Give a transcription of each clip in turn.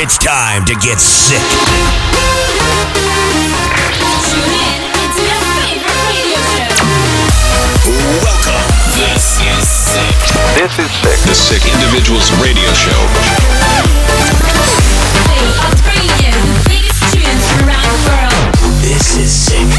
It's time to get sick. Tune in into your favorite radio show. Welcome. This is Sick. This is Sick. The Sick Individuals Radio Show. Play on radio the biggest tunes from around the world. This is sick.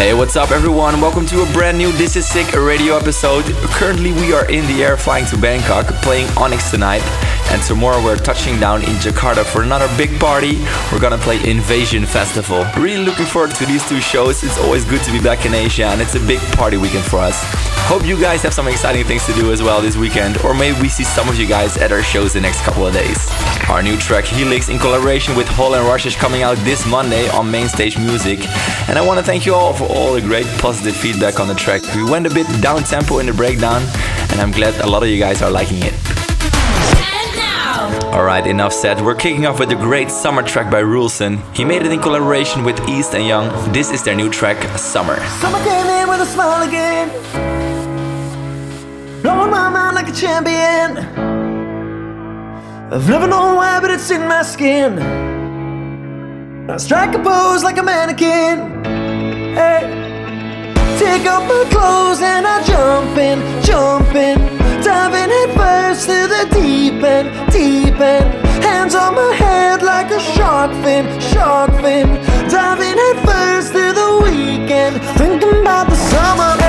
Hey, what's up, everyone? Welcome to a brand new This Is Sick radio episode. Currently, we are in the air flying to Bangkok, playing Onyx tonight. And tomorrow, we're touching down in Jakarta for another big party. We're gonna play Invasion Festival. Really looking forward to these two shows. It's always good to be back in Asia, and it's a big party weekend for us. Hope you guys have some exciting things to do as well this weekend, or maybe we see some of you guys at our shows the next couple of days. Our new track Helix in collaboration with Hall and Rush is coming out this Monday on Mainstage Music. And I want to thank you all for all the great positive feedback on the track. We went a bit down tempo in the breakdown, and I'm glad a lot of you guys are liking it. Alright, enough said. We're kicking off with a great summer track by Rulson. He made it in collaboration with East and Young. This is their new track, Summer. Summer came in with a smile again. Blowing my mind like a champion. I've never known why, but it's in my skin. I strike a pose like a mannequin. Hey. Take off my clothes and I jump in, jump in. Diving head first to the deep end, deep end. Hands on my head like a shark fin, shark fin. Diving head first to the weekend. Thinking about the summer.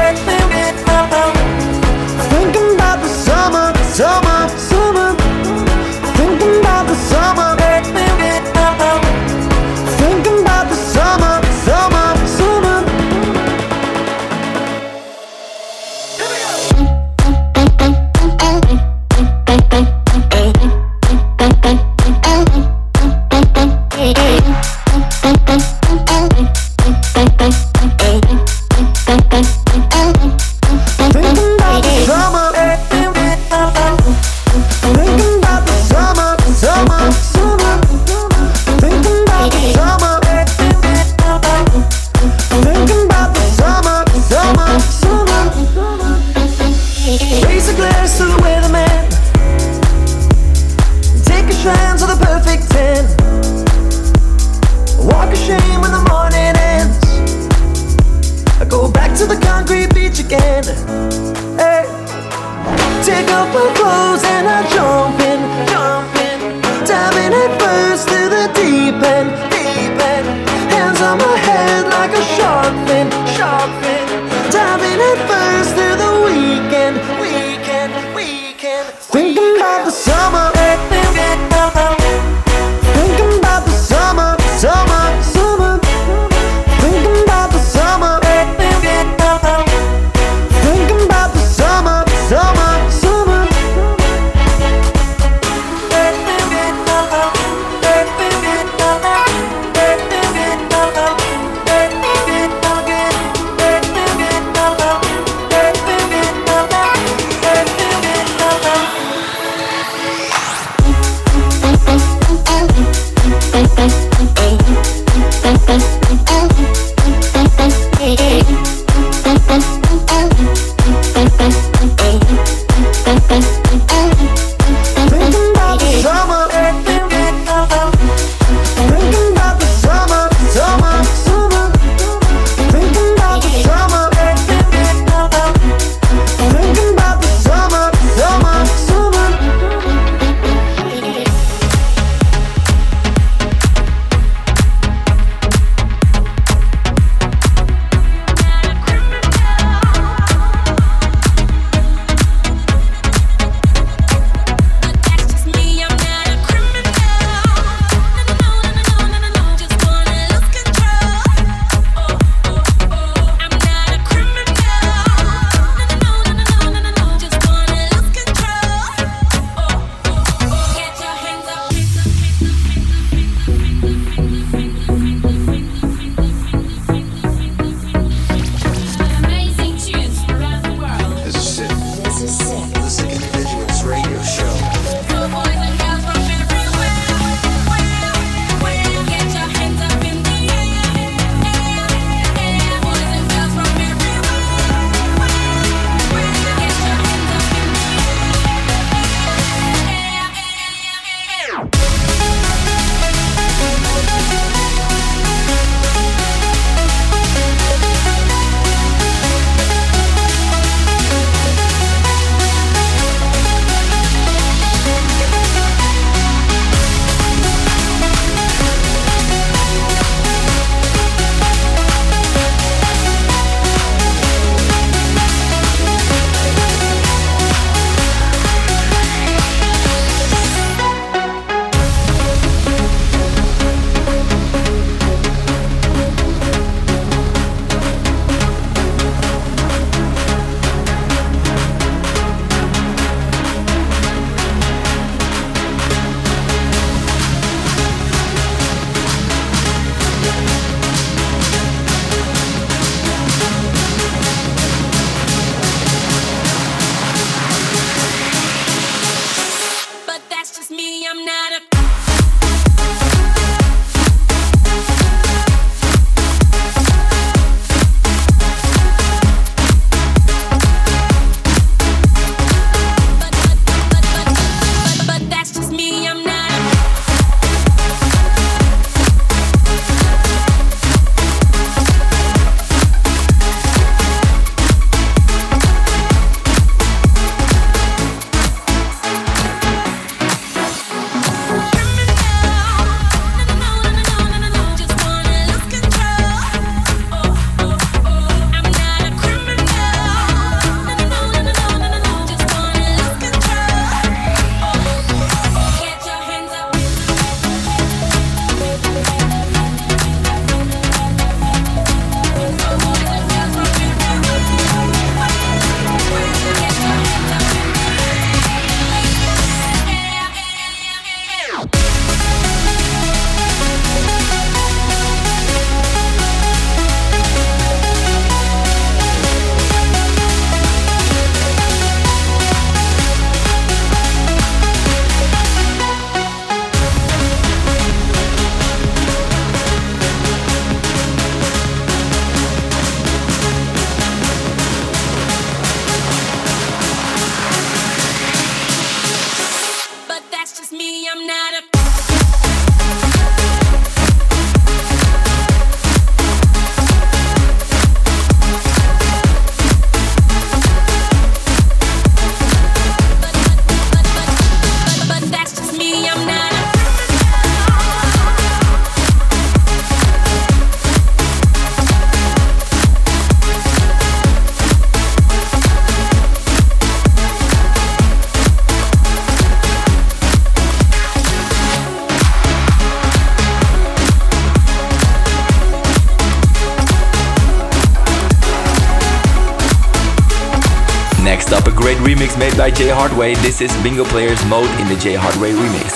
Remix made by Jay Hardway. This is Bingo Player's Mode in the Jay Hardway remix.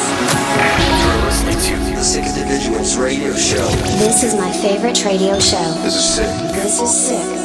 You're listening to the Sick Individuals Radio Show. This is my favorite radio show. This is sick. This is sick.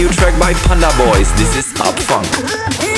New track by Panda Boys. This is Up Funk.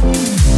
Thank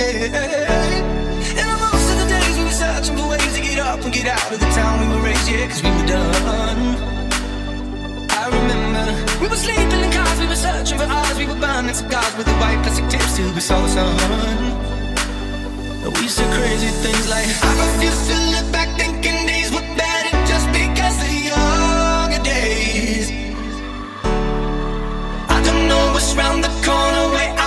Hey, hey, hey. And I'm the days we were searching for ways to get up and get out of the town we were raised, yeah, cause we were done. I remember we were sleeping in cars, we were searching for eyes, we were burning cigars with the white plastic tips till we saw the sun. We said crazy things like, I refuse to look back thinking days were better just because the younger days. I don't know what's the corner where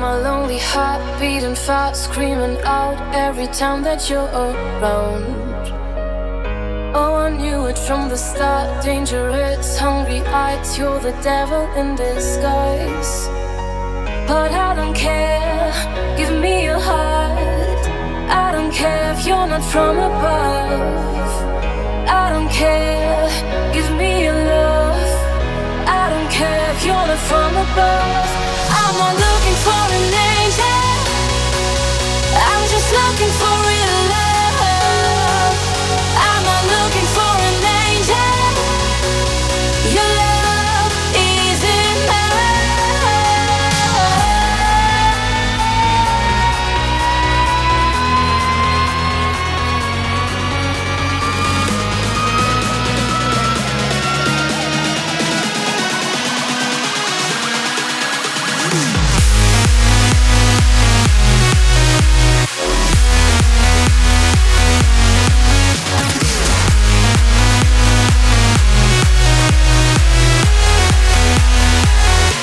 my lonely heart beating fast, screaming out every time that you're around. Oh, I knew it from the start. Dangerous, hungry eyes, you're the devil in disguise. But I don't care, give me your heart. I don't care if you're not from above. I don't care, give me your love. I don't care if you're not from above. Not looking for an angel. I'm just looking for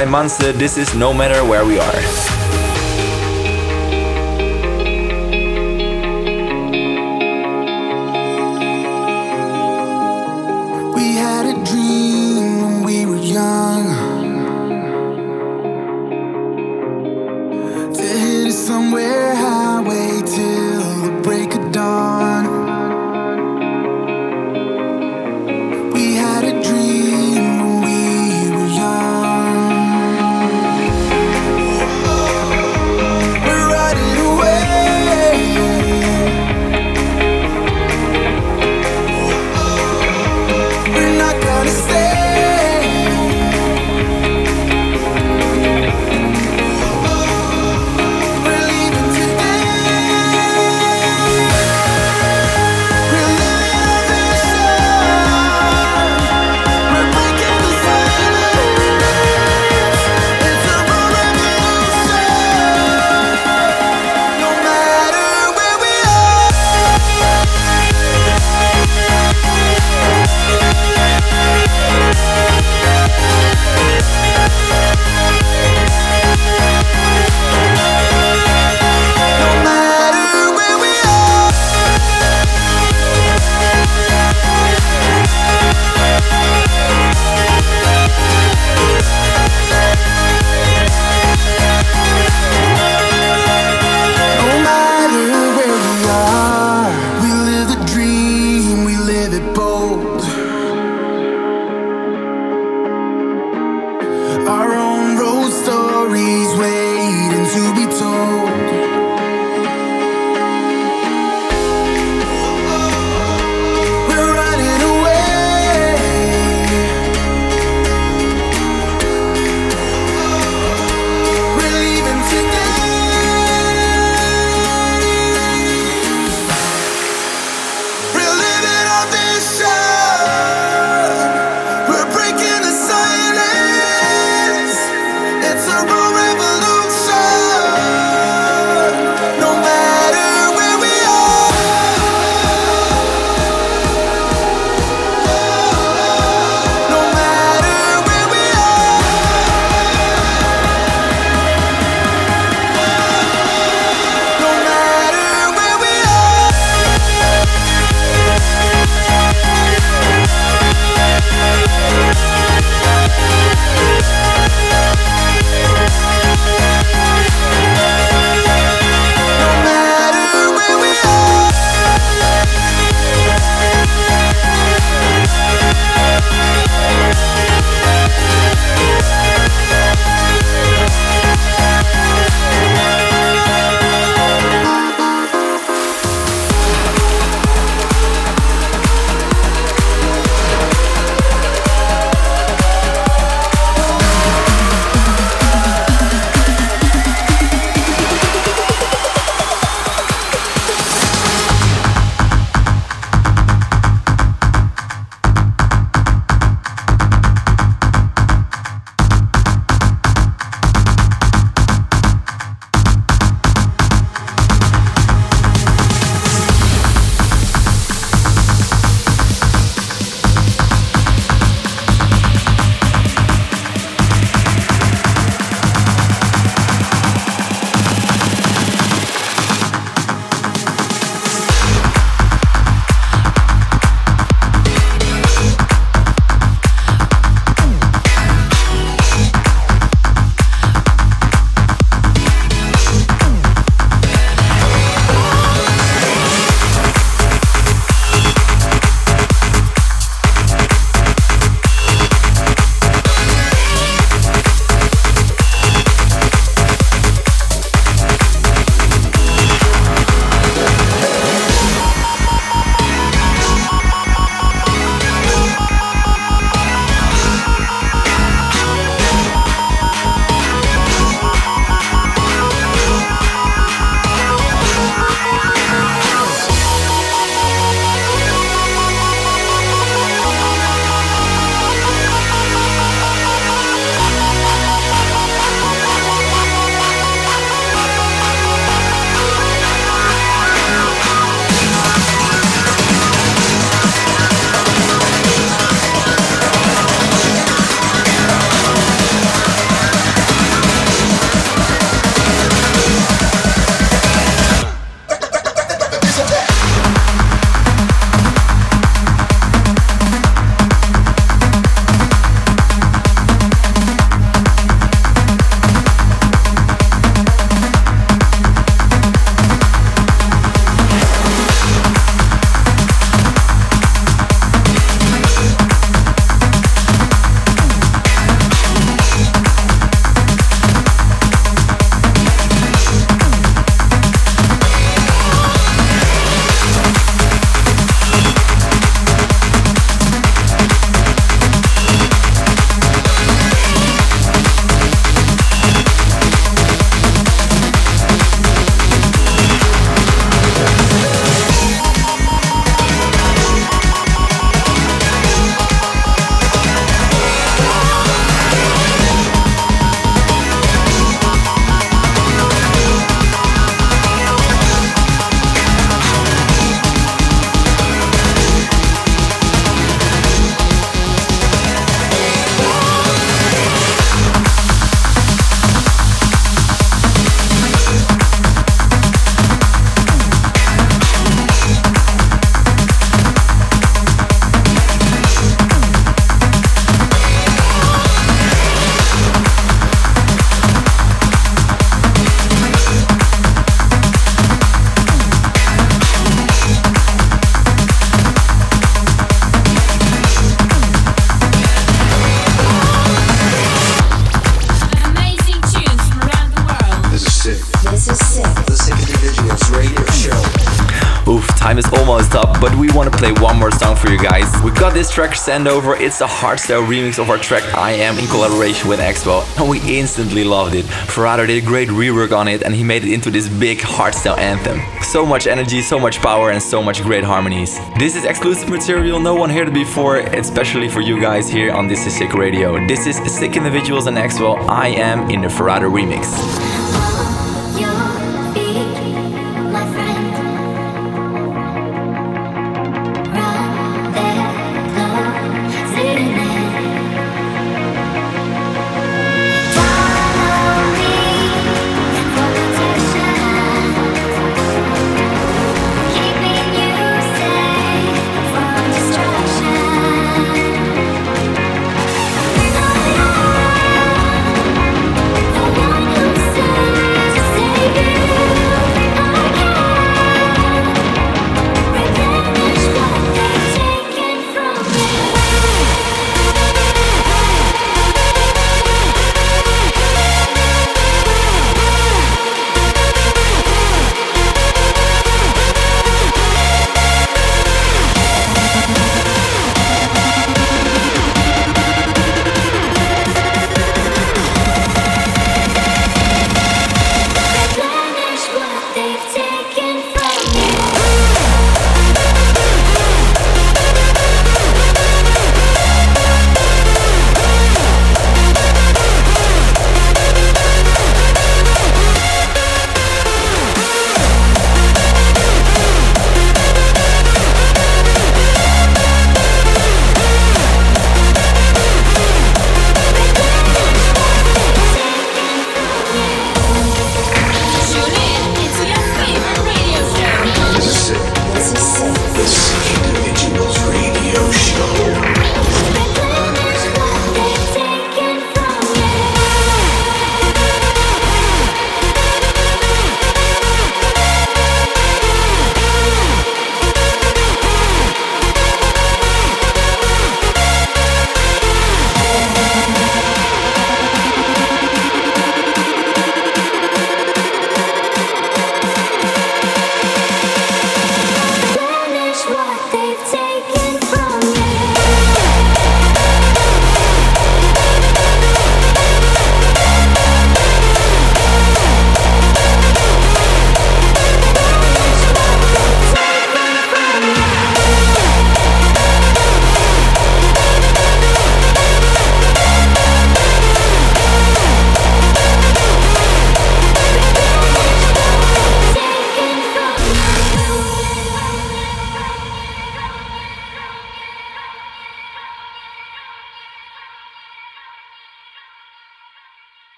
by Manse. This is No Matter Where We Are. Play one more song for you guys. We got this track sent over. It's a hardstyle remix of our track I Am in collaboration with Axwell, and we instantly loved it. Ferrado did a great rework on it, and he made it into this big hardstyle anthem. So much energy, so much power, and so much great harmonies. This is exclusive material no one heard it before, especially for you guys here on This Is Sick Radio. This is Sick Individuals and Axwell. I Am in the Ferrado remix.